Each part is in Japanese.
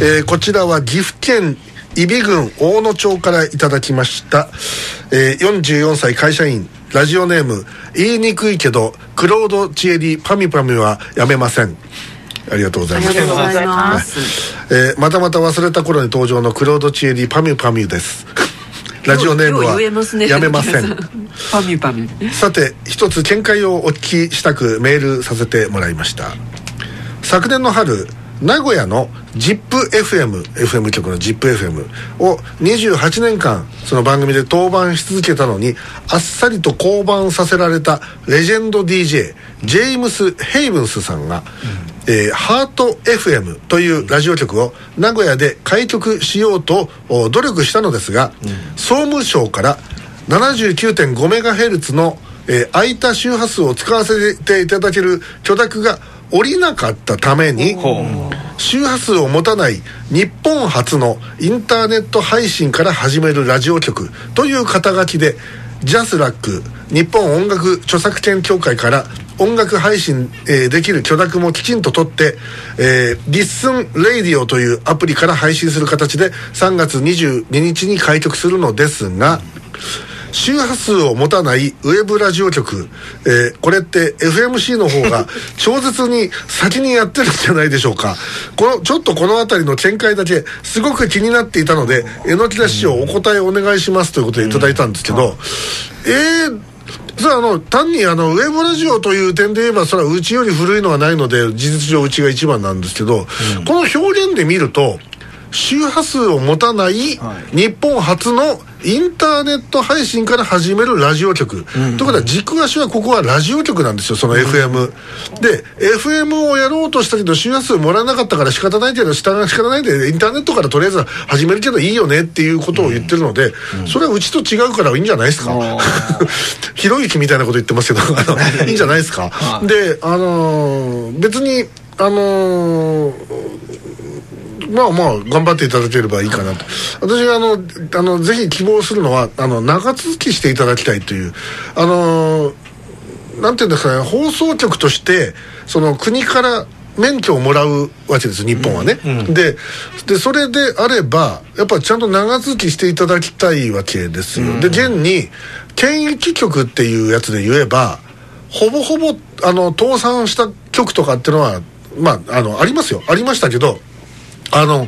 えー、こちらは岐阜県揖斐郡大野町からいただきました、えー、44歳会社員ラジオネーム言いにくいけどクロード・チエリ・パミパミはやめませんありがとうございます。ありがとうございます。えー、またまた忘れた頃に登場のクロード・チエリ・パミュパミュです。ラジオネームはやめません。パミュパミュ。さて、一つ見解をお聞きしたくメールさせてもらいました。昨年の春、名古屋の ZIPFM FM 局の ZIPFM を28年間その番組で登板し続けたのにあっさりと降板させられたレジェンド DJ ジェームス・ヘイブンスさんが、うん、えー、ハート FM というラジオ局を名古屋で開局しようと努力したのですが、うん、総務省から 79.5MHz の、えー、空いた周波数を使わせていただける許諾が降りなかったために周波数を持たない日本初のインターネット配信から始めるラジオ局という肩書きで JASRAC 日本音楽著作権協会から音楽配信、えー、できる許諾もきちんと取って、えー、 Listen Radio というアプリから配信する形で3月22日に開局するのですが、周波数を持たないウェブラジオ局、えー、これって FMC の方が 超絶に先にやってるんじゃないでしょうか。このちょっとこの辺りの見解だけすごく気になっていたので榎木田師匠お答えお願いしますということでいただいたんですけど、えーそれあの単にあのウェブラジオという点で言えばそれはうちより古いのはないので事実上うちが一番なんですけど、うん、この表現で見ると周波数を持たない。日本初のインターネット配信から始めるラジオ局、うん、ということは軸足はここはラジオ局なんですよその FM、うん、で FM をやろうとしたけど周波数もらえなかったから仕方ないけど仕方ないでインターネットからとりあえず始めるけどいいよねっていうことを言ってるので、うん、それはうちと違うからいいんじゃないですか？ひろゆきみたいなこと言ってますけど いいんじゃないですか？であのー、別にあのーまあまあ頑張っていただければいいかなと。私があのあのぜひ希望するのはあの長続きしていただきたいというあのなんていうんですかね放送局としてその国から免許をもらうわけです日本はね、うんうん、ででそれであればやっぱちゃんと長続きしていただきたいわけですよ、うん、で現に県域局っていうやつで言えばほぼほぼあの倒産した局とかっていうのはまああのありますよ。ありましたけどあの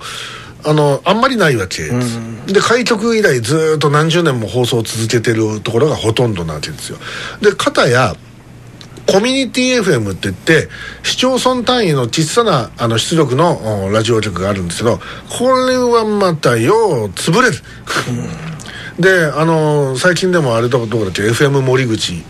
あのあんまりないわけ。うん、で開局以来ずっと何十年も放送を続けてるところがほとんどなわけですよ。で片やコミュニティ FM って言って市町村単位の小さなあの出力のラジオ局があるんですけどこれはまたよう潰れる、うんであの最近でもあれどこだっけ？FM 森口、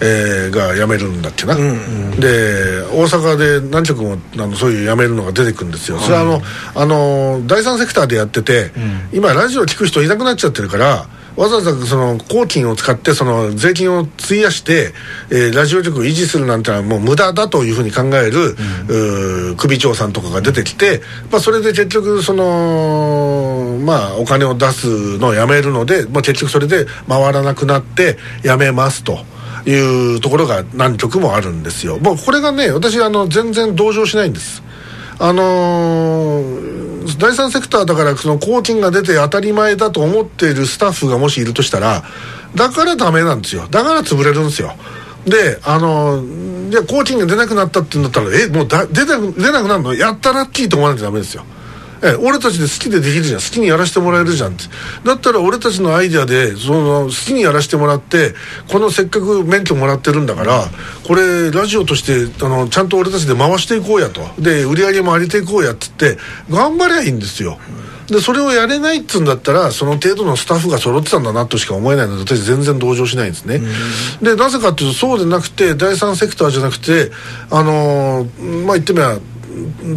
えー、が辞めるんだっけな、うんうん、で大阪で何曲もあのそういう辞めるのが出てくるんですよ、それはあのあの第三セクターでやってて、うん、今ラジオ聞く人いなくなっちゃってるからわざわざその公金を使ってその税金を費やして、えー、ラジオ局を維持するなんてのはもう無駄だというふうに考える、うん、首長さんとかが出てきて、まあ、それで結局そのまあお金を出すのをやめるので、まあ、結局それで回らなくなってやめますと。いうところが何曲もあるんですよ。もうこれがね、私あの全然同情しないんです。あのー、第三セクターだからその工賃が出て当たり前だと思っているスタッフがもしいるとしたらだからダメなんですよ。だから潰れるんですよ。であの、じゃあ公金が出なくなったって言うんだったらえもうだ出な出なくなるの？やったラッキーと思わなきゃダメですよ。え俺たちで好きでできるじゃん。好きにやらせてもらえるじゃんって。だったら俺たちのアイデアでその好きにやらせてもらってこのせっかく免許もらってるんだからこれラジオとしてあのちゃんと俺たちで回していこうやと。で売り上げも上げていこうやっつって頑張りゃいいんですよ。でそれをやれないっつうんだったらその程度のスタッフが揃ってたんだなとしか思えないので私全然同情しないんですね、でなぜかっていうとそうでなくて第三セクターじゃなくてあのまあ言ってみれば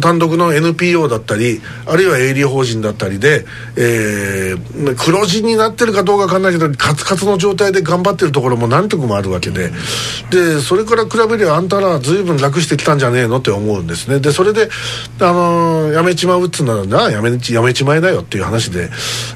単独の NPO だったりあるいは営利法人だったりで、えー、黒字になってるかどうか分かんないけどカツカツの状態で頑張ってるところも何曲もあるわけで。でそれから比べりゃあんたら随分楽してきたんじゃねえのって思うんですね。でそれで、あのー、やめちまうっつうのはなやめやめちまえだよっていう話で。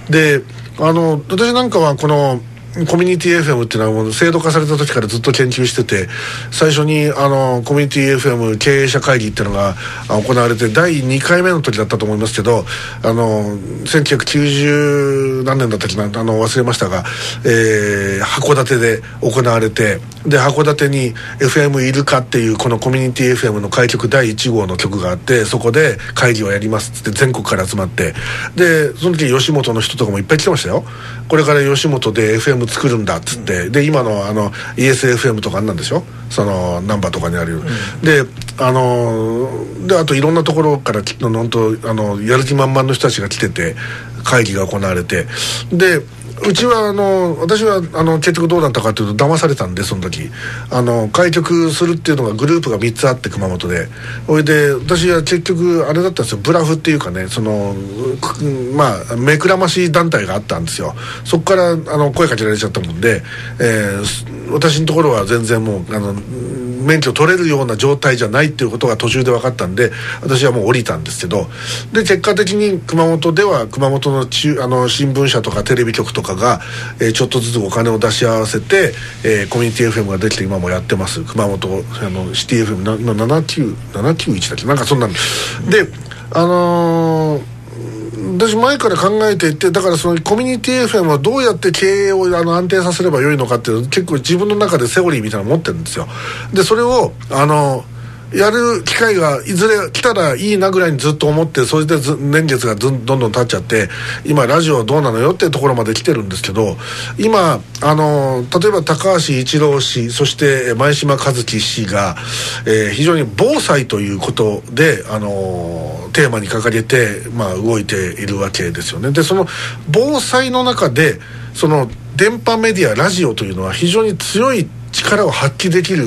であの私なんかはこのコミュニティ FM っていうのはもう制度化された時からずっと研究してて最初にあのコミュニティ FM 経営者会議っていうのが行われて第2回目の時だったと思いますけどあの1990何年だったっけなあの忘れましたが、えー、函館で行われてで函館に FM いるかっていうこのコミュニティ FM の開局第1号の曲があってそこで会議をやりますっつって全国から集まってでその時吉本の人とかもいっぱい来てましたよ。これから吉本で FM 作るんだっつって、で今のあの ESFM とかあんなんでしょ？そのナンバーとかにある、うん、であのであといろんなところから本当あのやる気満々の人たちが来てて会議が行われて。でうちはあの私はあの結局どうなったかというと騙されたんでその時。あの開局するっていうのがグループが3つあって熊本で。それで私は結局あれだったんですよ。ブラフっていうかねそのまあ目くらまし団体があったんですよ。そこからあの声かけられちゃったもんで、えー、私のところは全然もうあの免許取れるような状態じゃないっていうことが途中で分かったんで私はもう降りたんですけどで結果的に熊本では熊本の中あの新聞社とかテレビ局とかが、えー、ちょっとずつお金を出し合わせて、えー、コミュニティ FM ができて今もやってます。熊本あのシティ FM 今79791だっけ？なんかそんなん。であのー私前から考えていてだからそのコミュニティ FM はどうやって経営をあの安定させればよいのかっていう結構自分の中でセオリーみたいなの持ってるんですよ。でそれをあのやる機会がいずれ来たらいいなぐらいにずっと思ってそれで年月がどんどん経っちゃって今ラジオどうなのよっていうところまで来てるんですけど今あの例えば高橋一郎氏そして前島和樹氏が、えー、非常に防災ということであのテーマに掲げて、まあ、動いているわけですよね。でその防災の中でその電波メディアラジオというのは非常に強い力を発揮できる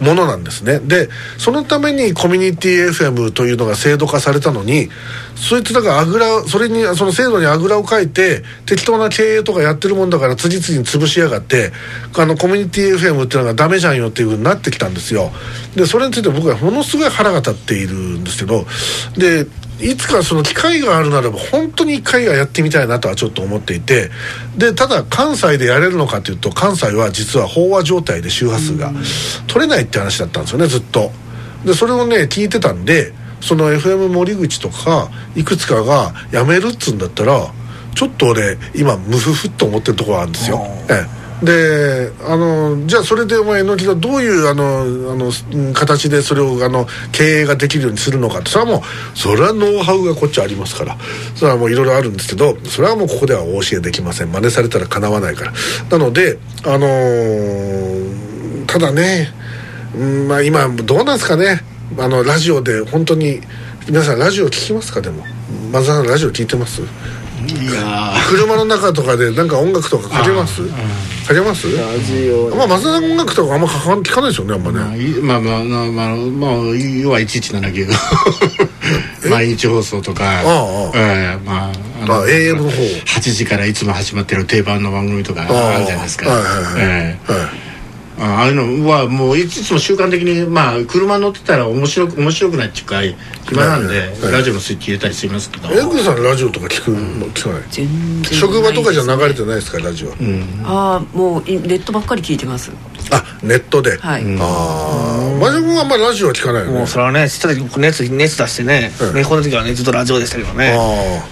ものなんですね。でそのためにコミュニティ FM というのが制度化されたのにそいつだからあぐらそれにその制度にあぐらをかいて適当な経営とかやってるもんだから次々に潰しやがってあのコミュニティ FM っていうのがダメじゃんよっていうふうになってきたんですよ。でそれについて僕はものすごい腹が立っているんですけどでいつかその機会があるならば本当に一回はやってみたいなとはちょっと思っていてでただ関西でやれるのかというと関西は実は飽和状態で周波数が取れないって話だったんですよねずっと。でそれをね聞いてたんでその FM 森口とかいくつかがやめるっつうんだったらちょっと俺今ムフフっと思ってるところあるんですよ。ええであのじゃあそれでお前榎木がどういうあのあの形でそれをあの経営ができるようにするのかって。それはもうそれはノウハウがこっちありますから。それはもういろいろあるんですけどそれはもうここではお教えできません。真似されたらかなわないから。なのであのー、ただね、うんまあ、今どうなんですかね。あのラジオで本当に皆さんラジオ聞きますか？でも。まずはラジオ聞いてます？いや車の中とかでなんか音楽とかかけます？かけます？ラジオ。まあ松田さん音楽とかあんま聞かないですよねあんまね。まあまあまあまあ、まあ、要は1179 毎日放送とか。ああ、えー、まあああ AM の方8時からいつも始まってる定番の番組とかあるじゃないですか。はいはいはい、えーはいああいうのはもういつも習慣的にまあ車乗ってたら面白く面白くないっていうか暇なんで、ラジオのスイッチ入れたりしますけど。エングさんラジオとか聞く、聞かない？職場とかじゃ流れてないですかラジオ、ああもうネットばっかり聞いてます。あネットで？はい。ああマジ君はあんまりラジオは聞かないよね。もうそれはねちょっと熱熱出してね、ねこの時はねずっとラジオでしたけどね。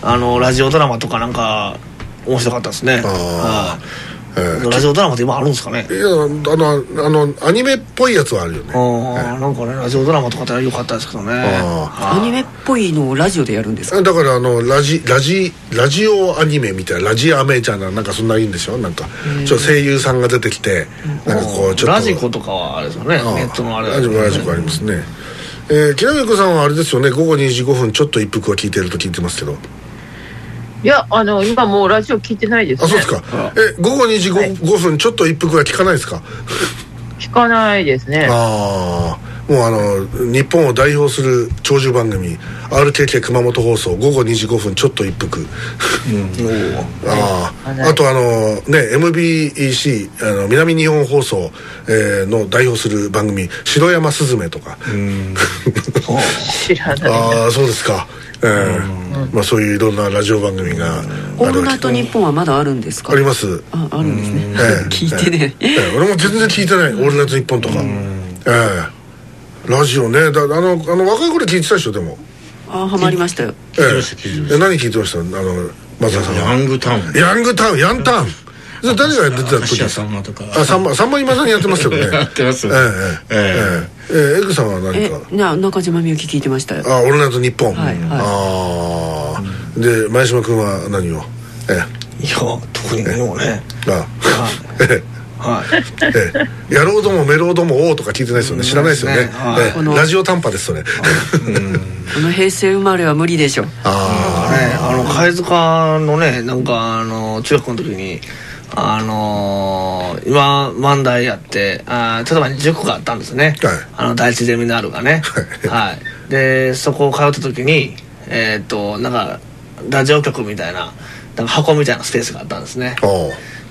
あのラジオドラマとかなんか面白かったですね。ああえー、ラジオドラマって今あるんですかね？いやあのあのアニメっぽいやつはあるよね。ああ、なんかねラジオドラマとかってよかったですけどね。アニメっぽいのをラジオでやるんですか？だからあのラジラジラジオアニメみたいなラジアメちゃんななんかそんないいんでしょ？なんかちょ声優さんが出てきてなんかこうちょっと。ラジコとかはあれですよね。ネットのあれラジコラジコありますね。えー、きなみこさんはあれですよね？午後2時5分ちょっと一服は聞いてると聞いてますけどいや、あの、今もうラジオ聞いてないです、ね、あ、そうですか。え、午後2時 5,、はい、5分、ちょっと一服は聞かないですか？聞かないですね。ああ。もうあの日本を代表する長寿番組 RKK 熊本放送午後2時5分ちょっと一服、あああとあのね MBEC あの南日本放送、えーの代表する番組「城山すずめ」とか。知らない。ああそうですか。ええまあそういういろんなラジオ番組がオールナイトニッポンはまだあるんですか？あります。ああるんですね。ええ 聞いてね。ええ俺も全然聞いてない「オールナイトニッポン」とか。ええラジオね。だあのあの若い頃聞いてたでしょでも。あハマりましたよ。ええ。何聞いてました？あの松田さんヤングタウン。ヤングタウンヤンタウン。誰が出てた時？さんまとか。あさんまさんま今さんやってますよね。やってますええええ。ええ。エグさんは何か？な中島みゆき聞いてましたよ。あ俺のやつ、日本ああで前島君は何を？ええ。いや特にもね。ああ。はい。ええ。え野郎どもメローども王とか聞いてないですよね。知らないですよね。そうですね。はいえ。この。えラジオ短波ですそれ。この平成生まれは無理でしょ。あね、あの貝塚のねなんかあの中学校の時にあのー今漫才やってあー例えば塾があったんですね、はい。あの第一ゼミナールがね。はい。でそこを通った時にえーっとなんかラジオ局みたいななんか箱みたいなスペースがあったんですね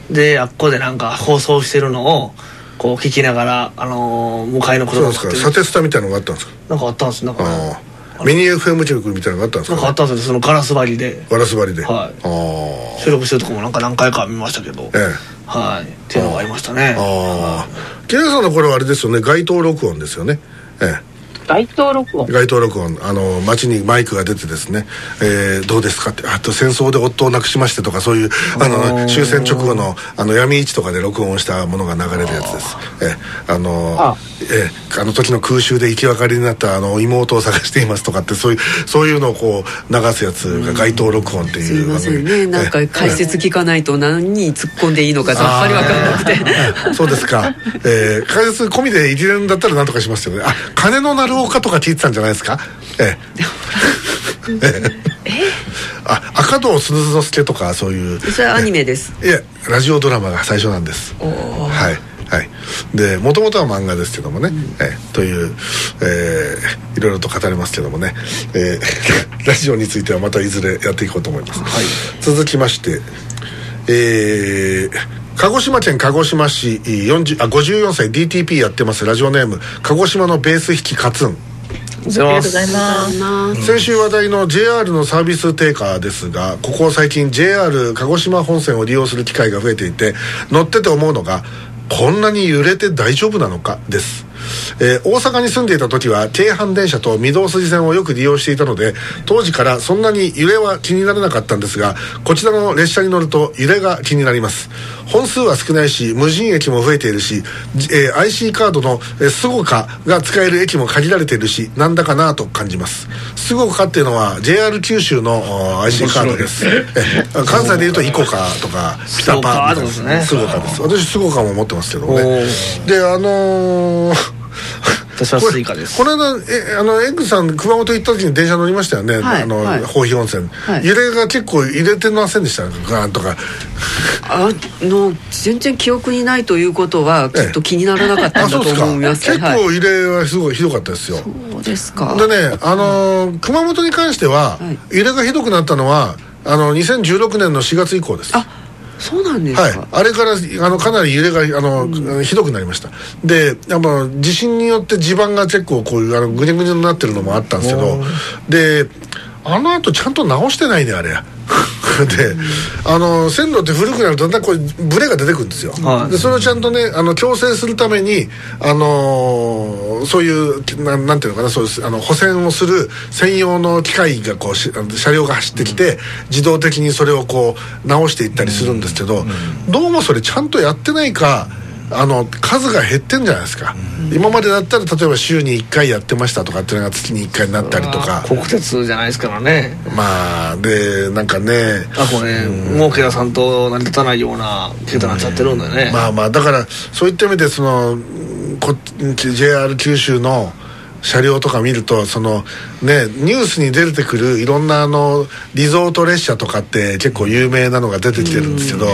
であっこでなんか放送してるのをこう聞きながらあのー向かいの子そうですか。サテスタみたいなのがあったんですか？なんかあったんですなんかミニ FM 局みたいなのがあったんですなんかあかったんですよ。そのガラス張りで。ガラス張りで。はい。ああ収録してるとこもなんか何回か見ましたけど、ええ。はい。っていうのがありましたね。ああ木梨さんの頃はあれですよね。街頭録音ですよね。ええ街頭録音。街頭録音。あの街にマイクが出てですね「えーどうですか?」って「あと戦争で夫を亡くしまして」とかそういうあの終戦直後のあの闇市とかで録音したものが流れるやつです。えあのあ。えあの時の空襲で生き別れになったあの妹を探していますとかってそういうそういうのをこう流すやつが街頭録音っていうすいませんね。なんかえ解説聞かないと何に突っ込んでいいのかさっぱり分かんなくて。あ そうですか、えー、解説込みで入れるんだったら何とかしますよね。あ金の鳴る丘とか聞いてたんじゃないですかええあ赤道鈴之助とかそういう。それはアニメです。いえラジオドラマが最初なんです。はいはい。でもともとは漫画ですけどもね、えーという、えーいろいろと語れますけどもね、えー ラジオについてはまたいずれやっていこうと思います、続きましてえー鹿児島県鹿児島市40あ54歳 DTP やってますラジオネーム鹿児島のベース弾きカツン。ございますありがとうございます。先週話題の JR のサービス低下ですがここ最近 JR 鹿児島本線を利用する機会が増えていて乗ってて思うのがこんなに揺れて大丈夫なのかです、えー大阪に住んでいた時は京阪電車と御堂筋線をよく利用していたので当時からそんなに揺れは気にならなかったんですがこちらの列車に乗ると揺れが気になります。本数は少ないし無人駅も増えているし、じえー IC カードのえースゴカが使える駅も限られているしなんだかなと感じます。スゴカっていうのは JR 九州の IC カードです。えー関西でいうとイコカとかピタパンみたいな。スゴカスゴカです私スゴカも持ってますけどもね。おであのー私はスイカです。この間えあのエッグさん熊本行った時に電車乗りましたよね、はいあの、はい。豊肥本線、はい。揺れが結構揺れてませんでした？ガーンとか。あの全然記憶にないということはきっと気にならなかったんだと思います。結はい。構揺れはすごいひどかったですよ。そうですか。でねあのー熊本に関しては、はい。揺れがひどくなったのはあの2016年の4月以降です。あそうなんですか、はい、あれからあのかなり揺れがあの、ひどくなりました。でやっぱ地震によって地盤が結構こういうあのぐにゃぐにゃになってるのもあったんですけどであの後ちゃんと直してないねあれであの線路って古くなるとだんだんこうブレが出てくるんですよ、はい。でそれをちゃんとねあの矯正するためにあのーそういうななんていうのかなそうあの補線をする専用の機械がこうし車両が走ってきて、自動的にそれをこう直していったりするんですけど、どうもそれちゃんとやってないかあの数が減ってんじゃないですか、今までだったら例えば週に1回やってましたとかっていうのが月に1回になったりとか。国鉄じゃないですからね。まあでなんかね。あこれもう池田さんと成り立たないような携帯になっちゃってるんだよね、まあまあだからそういった意味でそのこ JR 九州の車両とか見るとそのねニュースに出てくるいろんなあのリゾート列車とかって結構有名なのが出てきてるんですけど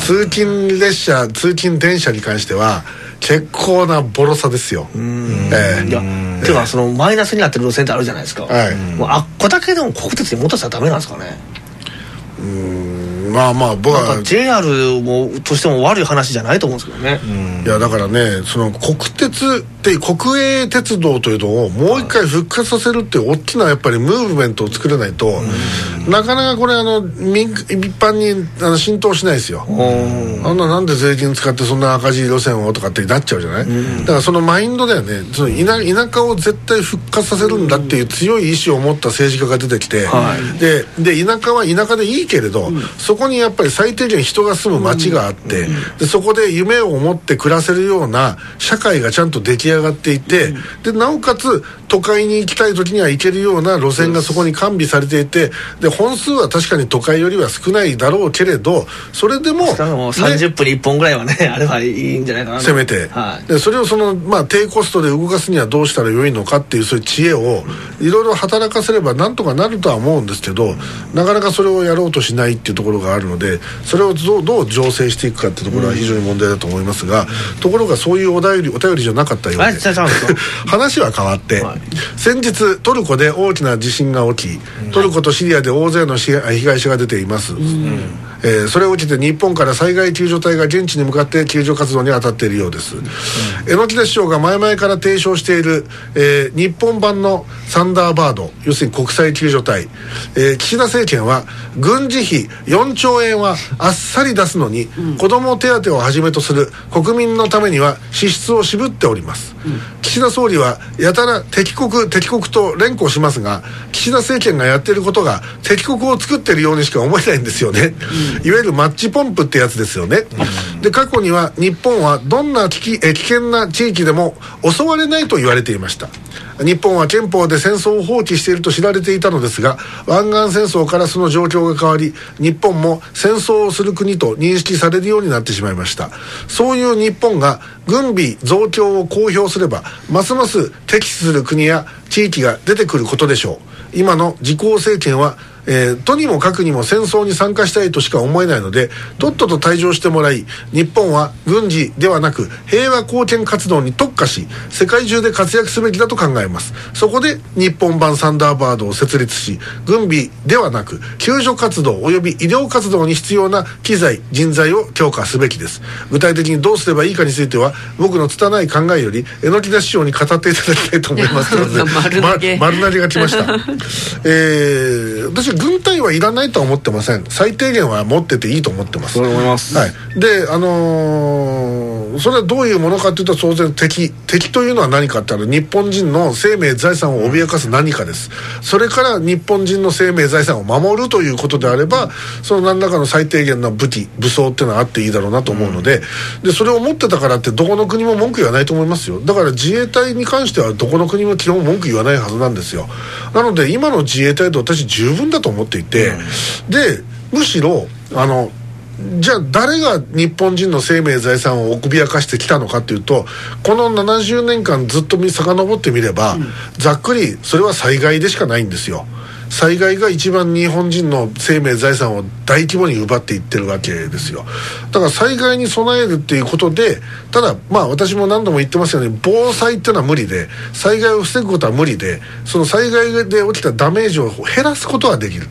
通勤列車通勤電車に関しては結構なボロさですよ。ええ。いやっていうかそのマイナスになってる路線ってあるじゃないですか、はい。もうあっこだけでも国鉄に戻したらダメなんですかね。まあまあ僕は。JR もとしても悪い話じゃないと思うんですけどね、いやだからねその国鉄って国営鉄道というのをもう一回復活させるっていう大きなやっぱりムーブメントを作れないと、なかなかこれあの民一般にあの浸透しないですよ、あんななんで税金使ってそんな赤字路線をとかってなっちゃうじゃない、だからそのマインドだよね。その田田舎を絶対復活させるんだっていう強い意志を持った政治家が出てきて、でで田舎は田舎でいいけれど、そこにやっぱり最低限人が住む街があって、でそこで夢を持って暮らせるような社会がちゃんと出来上上がっていて、でなおかつ都会に行きたい時には行けるような路線がそこに完備されていてで本数は確かに都会よりは少ないだろうけれどそれでも,、しかも30分に1本ぐらいはね あればいいんじゃないかな。せめて、はい。でそれをその、まあ、低コストで動かすにはどうしたらよいのかっていうそういう知恵をいろいろ働かせればなんとかなるとは思うんですけどなかなかそれをやろうとしないっていうところがあるのでそれをどうどう醸成していくかっていうところは非常に問題だと思いますが、ところがそういうお便りお便りじゃなかったようで 話は変わって、はい先日トルコで大きな地震が起きトルコとシリアで大勢の被害者が出ています、えーそれを受けて日本から災害救助隊が現地に向かって救助活動に当たっているようです、榎木田首相が前々から提唱している、えー日本版のサンダーバード要するに国際救助隊、えー岸田政権は軍事費4兆円はあっさり出すのに、子ども手当をはじめとする国民のためには支出を渋っております、岸田総理はやたら敵国敵国と連呼しますが岸田政権がやっていることが敵国を作ってるようにしか思えないんですよね、いわゆるマッチポンプってやつですよね、で過去には日本はどんな危機え危険な地域でも襲われないと言われていました日本は憲法で戦争を放棄していると知られていたのですが湾岸戦争からその状況が変わり日本も戦争をする国と認識されるようになってしまいました。そういう日本が軍備増強を公表すればますます敵視する国や地域が出てくることでしょう。今の自公政権はえーとにもかくにも戦争に参加したいとしか思えないのでとっとと退場してもらい日本は軍事ではなく平和貢献活動に特化し世界中で活躍すべきだと考えます。そこで日本版サンダーバードを設立し軍備ではなく救助活動及び医療活動に必要な機材人材を強化すべきです。具体的にどうすればいいかについては僕の拙い考えより榎木田師匠に語っていただきたいと思いますので 丸投げ。ま丸投げが来ました。えー、私軍隊はいらないとは思ってません。最低限は持ってていいと思ってます。そう思います。はい、であのーそれはどういうものかというと当然敵敵というのは何かってある日本人の生命財産を脅かす何かです。それから日本人の生命財産を守るということであればその何らかの最低限の武器武装っていうのはあっていいだろうなと思うので,、でそれを持ってたからってどこの国も文句言わないと思いますよ。だから自衛隊に関してはどこの国も基本文句言わないはずなんですよ。なので今の自衛隊と私十分だと思っていて、でむしろあのじゃあ誰が日本人の生命財産を脅かしてきたのかっていうとこの70年間ずっと遡ってみれば、ざっくりそれは災害でしかないんですよ。災害が一番日本人の生命財産を大規模に奪っていってるわけですよ。だから災害に備えるっていうことでただまあ私も何度も言ってますように防災っていうのは無理で災害を防ぐことは無理でその災害で起きたダメージを減らすことはできる。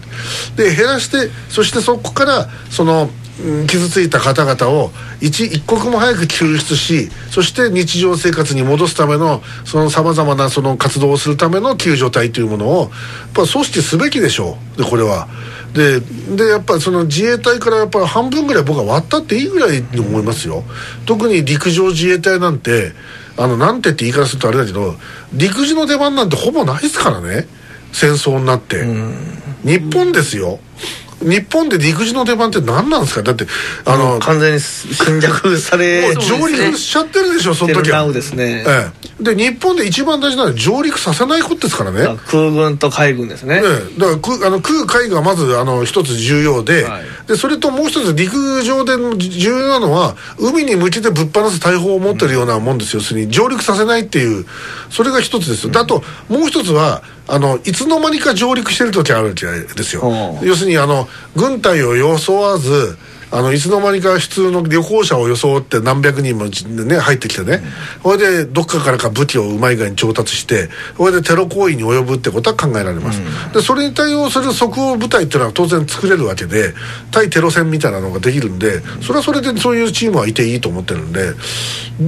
で減らしてそしてそこからそのうん傷ついた方々を一一刻も早く救出しそして日常生活に戻すためのそのさまざまなその活動をするための救助隊というものをやっぱ組織すべきでしょうでこれは。ででやっぱりその自衛隊からやっぱり半分ぐらい僕は割ったっていいぐらいに思いますよ。特に陸上自衛隊なんてあのなんてって言い方するとあれだけど陸自の出番なんてほぼないですからね戦争になって。日本ですよ。日本で陸自の出番って何なんですか？だってあの、完全に侵略されもう上陸しちゃってるでしょその時は。ですね。ええ、で日本で一番大事なのは上陸させないことですからね。空軍と海軍ですね。ね、だから空あの空海がまずあの一つ重要で,、はいでそれともう一つ陸上で重要なのは海に向けてぶっ放す大砲を持ってるようなもんですよ、要するに上陸させないっていうそれが一つですよ、であともう一つはあのいつの間にか上陸してる時あるわけですよ。要するにあの軍隊を装わずあのいつの間にか普通の旅行者を装って何百人も、ね、入ってきてね。それでどっかからか武器をうまい具合に調達してそれでテロ行為に及ぶってことは考えられます、でそれに対応する即応部隊っていうのは当然作れるわけで対テロ戦みたいなのができるんでそれはそれでそういうチームはいていいと思ってるんで。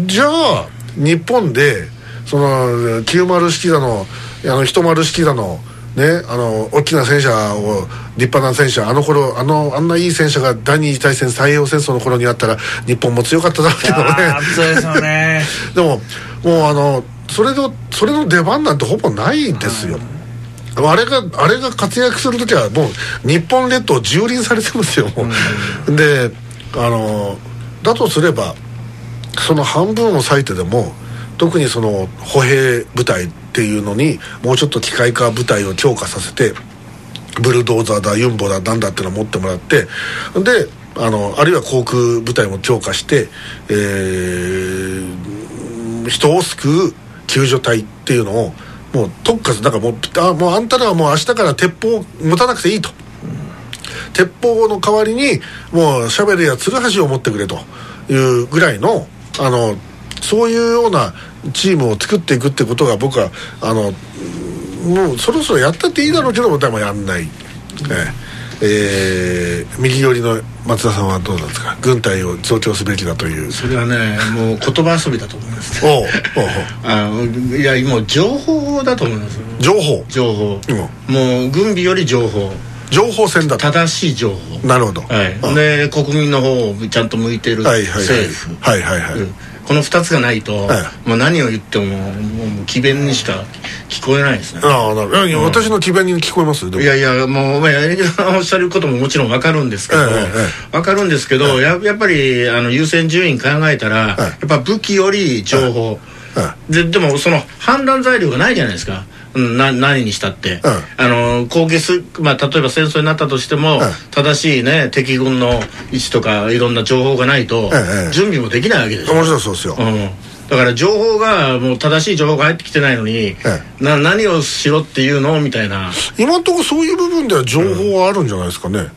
じゃあ日本でその90式だのあの一丸式だのね、あの大きな戦車を立派な戦車あの頃あのあんないい戦車が第二次大戦太平洋戦争の頃にあったら日本も強かっただろうけどね。そうですよね。でももうあのそれのそれの出番なんてほぼないですよ、あれがあれが活躍する時はもう日本列島蹂躙されてますよ、うん、であのだとすればその半分を割いてでも特にその歩兵部隊っていうのにもうちょっと機械化部隊を強化させてブルドーザーだユンボだなんだっていうのを持ってもらってであのあるいは航空部隊も強化して、えー、人を救う救助隊っていうのをもう特化だからもうあもうあんたらはもう明日から鉄砲を持たなくていいと、鉄砲の代わりにもうシャベルやツルハシを持ってくれというぐらいのあのそういうようなチームを作っていくってことが僕はあのもうそろそろやったっていいだろうけどでもやんない、えー、右寄りの松田さんはどうなんですか？軍隊を増強すべきだという。それはねもう言葉遊びだと思います。おう あいやもう情報だと思います。情報？情報、うん、もう軍備より情報。情報戦だ正しい情報。なるほど、はい、で国民の方をちゃんと向いてる政府はいはい。はい、はいはい。はいこの2つがないと、はい、もう何を言ってももう詭弁にしか聞こえないですね。ああなるほど、私の詭弁に聞こえますいやいやもう、まあ、柳さんおっしゃることももちろん分かるんですけど、ええ、分かるんですけど、ややっぱりあの優先順位考えたら、やっぱ武器より情報、ででもその判断材料がないじゃないですかな何にしたって、うん、あの攻撃す、まあ、例えば戦争になったとしても、うん、正しいね敵軍の位置とかいろんな情報がないと、準備もできないわけですよ面白そうですよ、うん。だから情報がもう正しい情報が入ってきてないのに、な何をしろっていうの？みたいな。今のところそういう部分では情報はあるんじゃないですかね、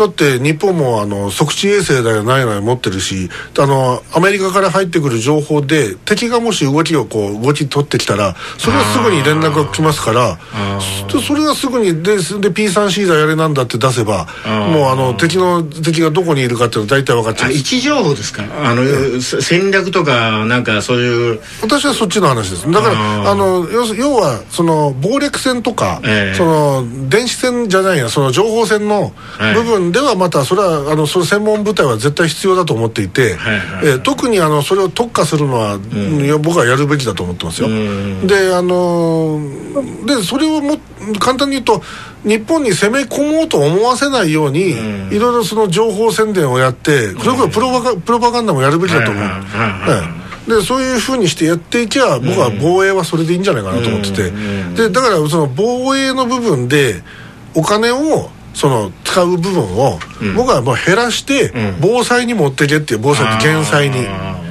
だって日本もあの測地衛星だよないない持ってるしあのアメリカから入ってくる情報で敵がもし動きをこう動き取ってきたらそれはすぐに連絡が来ますからそれはすぐにでで P3C だやれなんだって出せばもうあの敵の敵がどこにいるかっていうの大体分かっちゃう。位置情報ですか？あの、戦略とかなんかそういう。私はそっちの話です。だからあの要はその暴力戦とか、えー、その電子戦じゃないやその情報戦の部分ではまたそれはあのその専門部隊は絶対必要だと思っていて、え特にあのそれを特化するのは、うん、僕はやるべきだと思ってますよ。であのでそれをも簡単に言うと日本に攻め込もうと思わせないように、いろいろその情報宣伝をやってそれこそプロパプロパガンダもやるべきだと思う。でそういうふうにしてやっていけば僕は防衛はそれでいいんじゃないかなと思ってて、でだからその防衛の部分でお金をその使う部分を、僕はもう減らして防災に持っていけっていう防災って減災に、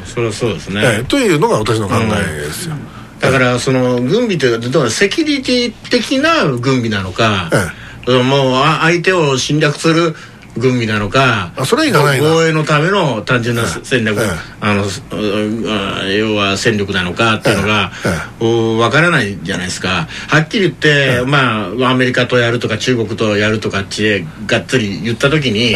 それはそうですね、えというのが私の考えですよ、だからその軍備というかセキュリティ的な軍備なのか、ええ、もう相手を侵略する軍備なのかあそれはいらない防衛のための単純な戦略、あの要は戦力なのかっていうのがわからないじゃないですか。はっきり言って、まあアメリカとやるとか中国とやるとかってがっつり言った時に、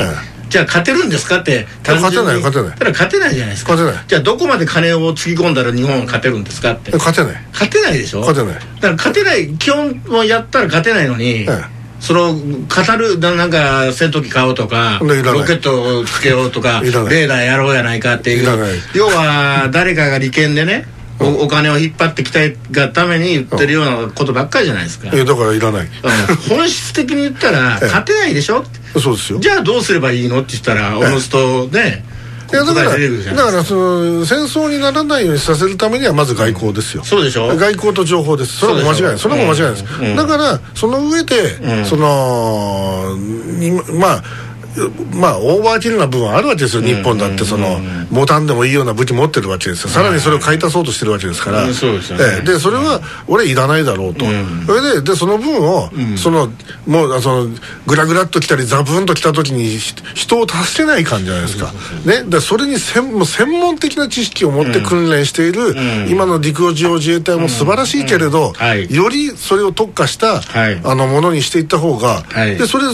じゃあ勝てるんですかって単純に勝てない勝てない。ただ勝てないじゃないですか。勝てない。じゃあどこまで金をつぎ込んだら日本は勝てるんですかって。勝てない。勝てないでしょ。勝てないだから勝てない基本をやったら勝てないのに、その語るなんか戦闘機買おうとかロケットをつけようとかレーダーやろうやないかっていう要は誰かが利権でねおお金を引っ張ってきたいがために言ってるようなことばっかりじゃないですか。だからいらない。本質的に言ったら 勝てないでしょそうですよ。じゃあどうすればいいのって言ったらおのずとね。いやだからだからその戦争にならないようにさせるためにはまず外交ですよ、そうでしょ。外交と情報です。それも間違いない。それも間違いないです、だからその上で、そのまあまあオーバーキルな部分あるわけですよ、日本だってその、持たん。でもいいような武器持ってるわけですよ。さらにそれを買い足そうとしてるわけですから、そうでそれは俺いらないだろうと、それででその分を、そのもうそのグラグラっと来たりザブンと来た時に人を助けない感じじゃないですか、ね、でそれに専も専門的な知識を持って訓練している、今の陸上自衛隊も素晴らしいけれど、よりそれを特化した、あのものにしていった方が、でそれ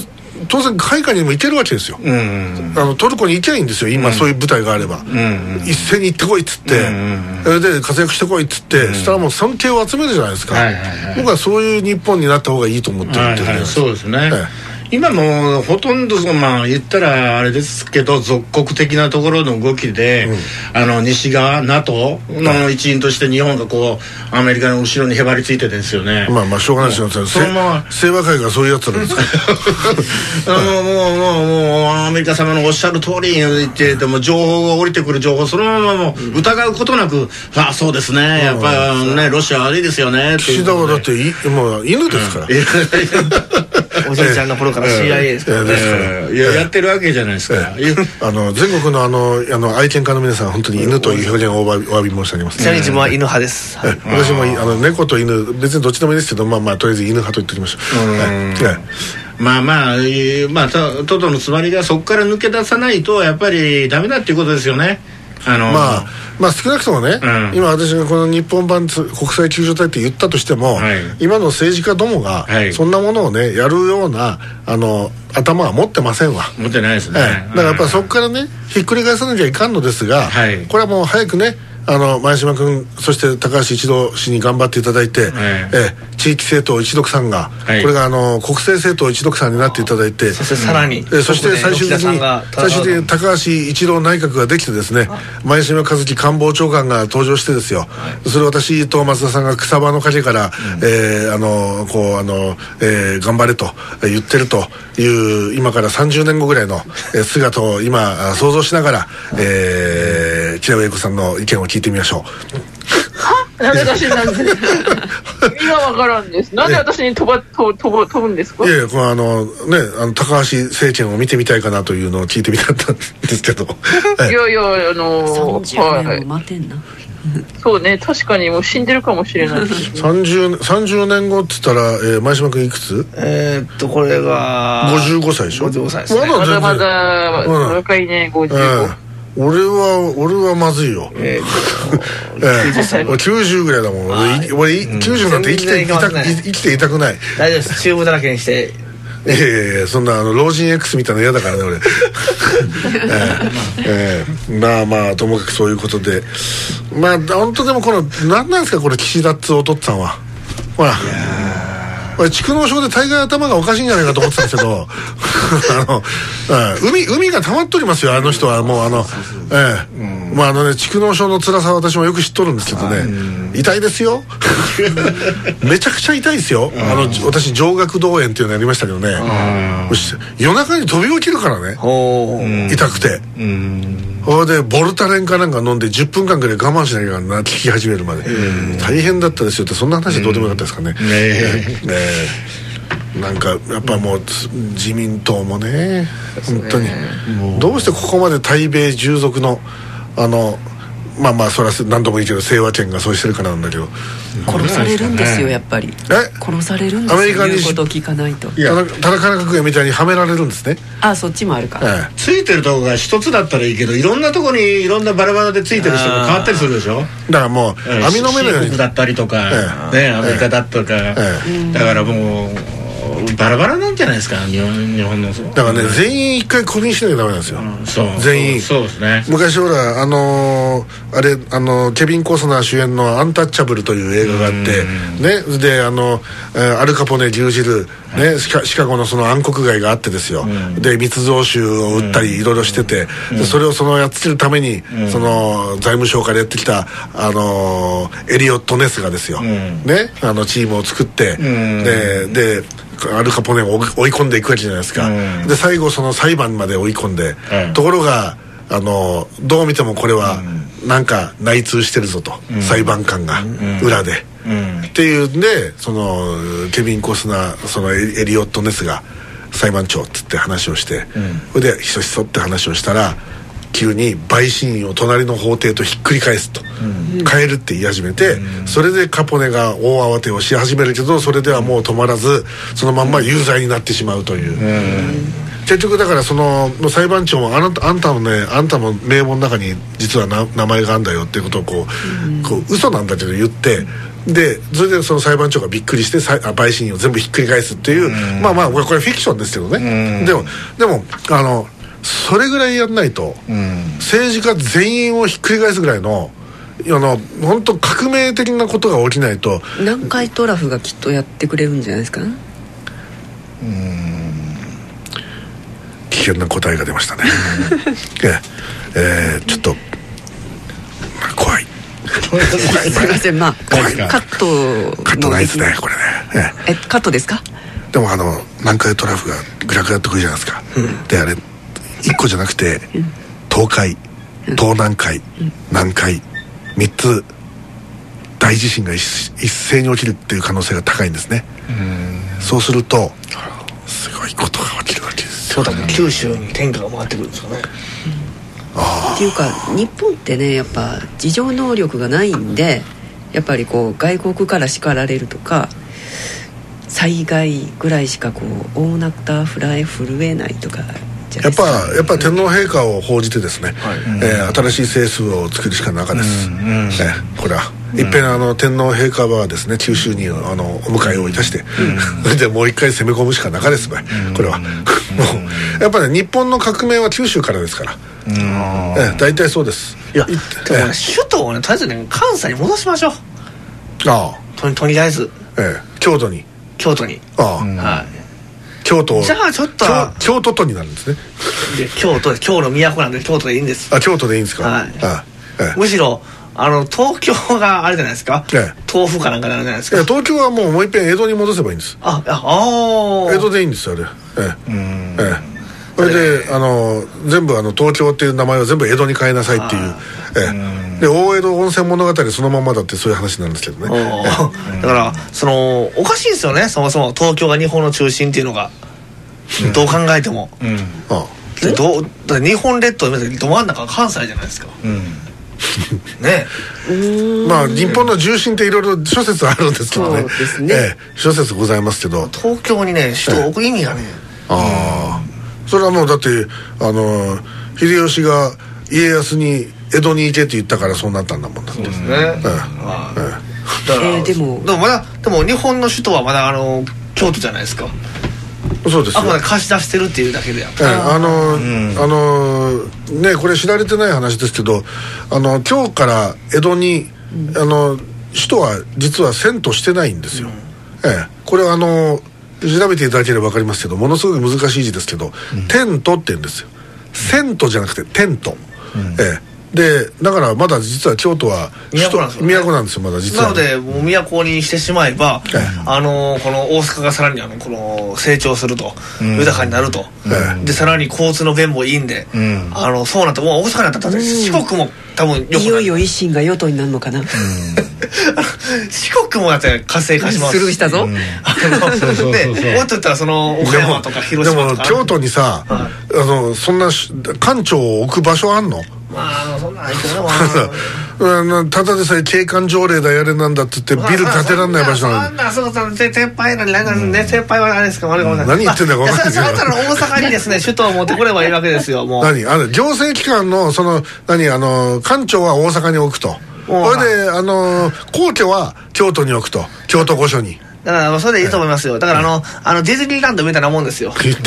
当然海外にも行けるわけですよ、うん。うん、あのトルコに行きゃいいんですよ。今、そういう部隊があれば、うんうん、一斉に行ってこいっつって、うんうん、で活躍してこいっつって、うん、そしたらもう尊敬を集めるじゃないですか、はいはいはい、僕はそういう日本になった方がいいと思ってるって、はいはい、そうですね、はい今もほとんどまあ言ったらあれですけど属国的なところの動きで、うん、あの西側 NATO の一員として日本がこうアメリカの後ろにへばりついてですよね。まあまあしょうがないですよ。そのまま。清和会がそういうやつなんですか あのもうもうもうアメリカ様のおっしゃる通りに言ってでも情報が降りてくる情報そのままもう疑うことなく、うん、ああそうですね。やっぱりねロシア悪いですよね。岸田はだっていもう犬ですから、おじいちゃんの頃から CIA ですからね、いややってるわけじゃないですか、あの全国のあのあの愛犬家の皆さん本当に犬という表現をお詫び申し上げます。ちなみに自分は犬派です、私もあの猫と犬別にどっちでもいいですけどまあまあとりあえず犬派と言っておきましょう。まあまあ、まあ、トトのつまりがそこから抜け出さないとやっぱりダメだっていうことですよねあのまあまあ少なくともね、うん、今私がこの日本版国際救助隊って言ったとしても、はい、今の政治家どもがそんなものをねやるようなあの頭は持ってませんわ。持ってないですね、だからやっぱそこからねひっくり返さなきゃいかんのですが、はい、これはもう早くねあの前島君そして高橋一郎氏に頑張っていただいて、ええ。地域政党一読さんが、はい、これがあの国政政党一読さんになっていただいてそしてさらに、えそして最終的に最終的に高橋一郎内閣ができてですね前島和樹官房長官が登場してですよ、はい、それ私と松田さんが草場の陰から、うん、えー、あのこうあの、えー、頑張れと言ってるという今から30年後ぐらいの姿を今想像しながら、えー、木田栄子さんの意見を聞いてみましょう。なんで私なんで意味がわからんです。なんで私に飛ば飛飛ぶ飛ぶんですか？いやいやこれあのねあの高橋政権を見てみたいかなというのを聞いてみたかったんですけど。いやいやあのはい。待てんな。そうね確かにもう死んでるかもしれない 三十三十年後っつったら、えー、前島君いくつ？えー、っとこれが55歳でしょ？55歳ですねまだまだ若いね55、うん俺は俺はまずいよ、えー、90 歳。90ぐらいだもん。俺俺90なんて生きていた生きていたくない。大丈夫です。チューブだらけにして。いやいやいやそんなあの老人 X みたいなの嫌だからね俺。えー、えー、まあまあともかくそういうことで。まあ本当でもこの何なんですかこれ岸田っつお父っつぁんは。ほら蓄膿症で大概頭がおかしいんじゃないかと思ってたんですけど。あの、海海が溜まっておりますよあの人は。もうあのええまああのね蓄膿症の辛さは私もよく知っとるんですけどね。痛いですよ。めちゃくちゃ痛いですよ。あの私上顎動炎っていうのやりましたけどね。夜中に飛び起きるからね。痛くて。それでボルタレンかなんか飲んで10分間ぐらい我慢しなきゃいけないな聞き始めるまで。大変だったですよ。ってそんな話どうでもよかったですかね。ねえ。なんかやっぱもう自民党もね本当に。どうしてここまで対米従属のあのまあまあそれは何度もいいけど清和県がそうしてるからなんだけど。殺されるんですよやっぱり。え？殺されるんですよアメリカに言うことを聞かないと。いや田中角栄みたいにはめられるんですね。あそっちもあるか、ええ、ついてるとこが一つだったらいいけどいろんなとこにいろんなバラバラでついてる人が変わったりするでしょ？だからもう網の目のように。だったりとか、ねアメリカだとか、だからもうバラバラなんじゃないですか日本日本の。だからね、全員一回コピーしなきゃダメなんですよ、そう全員。そうですね。昔ほらあのー、あれあのケビン・コスナー主演の「アンタッチャブル」という映画があってねであの、えー、アルカポネ牛耳る、ね、シカシカゴのその暗黒街があってですよ、で密造酒を売ったりいろいろしてて、でそれをそのやっつけるために、その財務省からやってきたあのー、エリオット・ネスがですよ、ねあのチームを作って、ででアルカポネを追い込んでいくわけじゃないですか、うん、で最後その裁判まで追い込んで、うん、ところがあのどう見てもこれはなんか内通してるぞと、うん、裁判官が裏で、っていうんでそのケビン・コスナーそのエリオット・ネスが裁判長っつって話をして、それでひそひそって話をしたら急に陪審員を隣の法廷とひっくり返すと、変えるって言い始めて、それでカポネが大慌てをし始めるけどそれではもう止まらずそのまんま有罪になってしまうという、結局だからその裁判長もあなたあんたのねあんたの名簿の中に実はな名前があるんだよっていうことをこう,、こう嘘なんだけど言ってでそれでその裁判長がびっくりして陪審員を全部ひっくり返すっていう、まあまあこれこれフィクションですけどね、でもでもあのそれぐらいやんないと、政治家全員をひっくり返すぐらいのあの本当革命的なことが起きないと南海トラフがきっとやってくれるんじゃないですか？危険な答えが出ましたね。ええ。えーちょっと、まあ怖い。すいませんまあカットカットないですねこれね、ええ。えカットですか？でもあの南海トラフがグラグラっとくるじゃないですか、であれ1個じゃなくて東海東南海、南海3つ大地震が一一斉に起きるっていう可能性が高いんですね。そうするとすごいことが起きるわけですよそうだね九州に天下が回ってくるんですよね。っていうか日本ってねやっぱ自浄能力がないんでやっぱりこう外国から叱られるとか災害ぐらいしかこう大なったフライ震えないとかやっぱかやっぱ天皇陛下を報じてですね、えー新しい政府を作るしかなかです、えーこれは、いっぺんあの天皇陛下はですね九州にあのお迎えをいたして、それ でもう一回攻め込むしかなかです。ばい、これは、もうやっぱね日本の革命は九州からですから、えー大体そうです。いやいでも首都をねとりあえずね関西に戻しましょう。ーああ、ととりあえず。えー京都に。京都に。ああ、は京都。いじゃあちょっと京京都都になるんですね。で京都で京の都なんで京都でいいんです。あ京都でいいんですか、はい。あええ。むしろあの東京があれじゃないですか？ええ。豆腐かなんかなるじゃないですか？東京はもうもう一遍江戸に戻せばいいんです。あああ江戸でいいんですよあれ。ええ。ええ。それであの全部あの東京っていう名前を全部江戸に変えなさいっていう。ええで大江戸温泉物語そのままだってそういう話なんですけどね。だからそのおかしいですよね。そもそも東京が日本の中心っていうのが。どう考えても。あでどうだ日本列島ど真ん中が関西じゃないですか。ね。まあ日本の重心っていろいろ諸説あるんですけどね。ね。ええ諸説ございますけど。東京にね首都を置く意味がね。ああ。それはもうだってあの秀吉が家康に江戸に行けって言ったからそうなったんだもんだって。ですね。はいだからえーでも。でもまだでも日本の首都はまだあの京都じゃないですか。そうですよ。あくまで貸し出してるっていうだけでやっええあの、あのねこれ知られてない話ですけどあの今日から江戸に、あの首都は実は遷都してないんですよ、ええ。これはあの調べていただければ分かりますけどものすごく難しい字ですけど、テントって言うんですよ。遷都じゃなくてテント、ええでだからまだ実は京都は都なんですよね。都なんですよまだ実は。なのでもう都にしてしまえば、ええ。あのこの大阪がさらにあのこの成長すると、豊かになると、えでさらに交通の便もいいんで、あのそうなってもう大阪になったら四国も多分よくなる。いよいよ維新が与党になるのかな。四国もだって活性化します。スルーしたぞ。うそうそうでもっと言ったらその岡山とか広島とか。でも京都にさ、あのそんなし官庁を置く場所あんの？まあそんなんないけどねまあ あのただでさえ景観条例だやれなんだって言ってビル建てらんない場所なんなそうそうて撤廃なんかね撤廃はあれですか悪いかもしれない何言ってんだか分かんないけどやそれだったら大阪にですね首都を持ってくればいいわけですよもう。何？あの行政機関のその何？あの官庁は大阪に置くと。おそれであの皇居は京都に置くと。京都御所に。だからそれでいいと思いますよ。だからあのあのディズニーランドみたいなもんですよ。東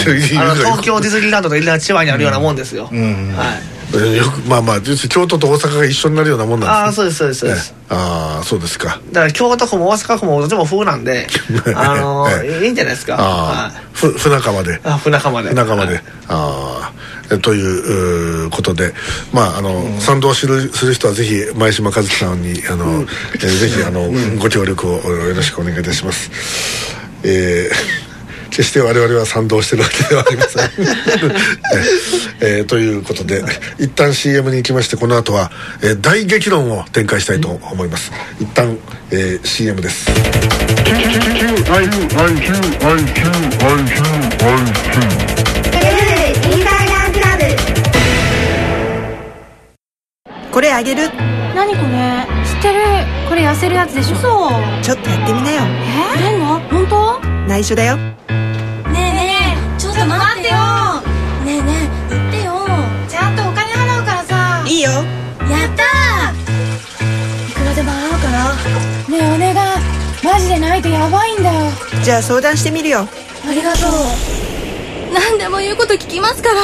京ディズニーランドと千葉にあるようなもんですよ、はい。えーよくまあまあ実は京都と大阪が一緒になるようなもんあなんであそうですそうですそうです。すねああそうですか。だから京都府も大阪府もどっちも風なんで あのえいいんじゃないですか。あはい。あふ船川で。あ船川で。船川で、はい。ああえといううーことで。まああの、賛同するする人はぜひ前島和樹さんにあの、えーぜひあの、ご協力をよろしくお願いいたします。えー決して我々は賛同してるわけではありません。えー、ということで一旦 CM に行きましてこの後は、えー、大激論を展開したいと思います。一旦、えー、CM です。これあげる。何これ？知ってる。これ痩せるやつでしょ。そうちょっとやってみなよ。え？ー、な本当？内緒だよ。ねえねえちょっと待ってよ。ねえねえ言ってよ。ちゃんとお金払うからさ。いいよ。やったー。いくらでも払うから。ねえお願い。マジでないとやばいんだよ。じゃあ相談してみるよ。ありがとう。何でも言うこと聞きますから。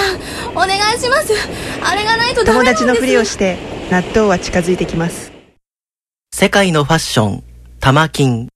お願いします。あれがないと友達のふりをして納豆は近づいてきます世界のファッション、玉金。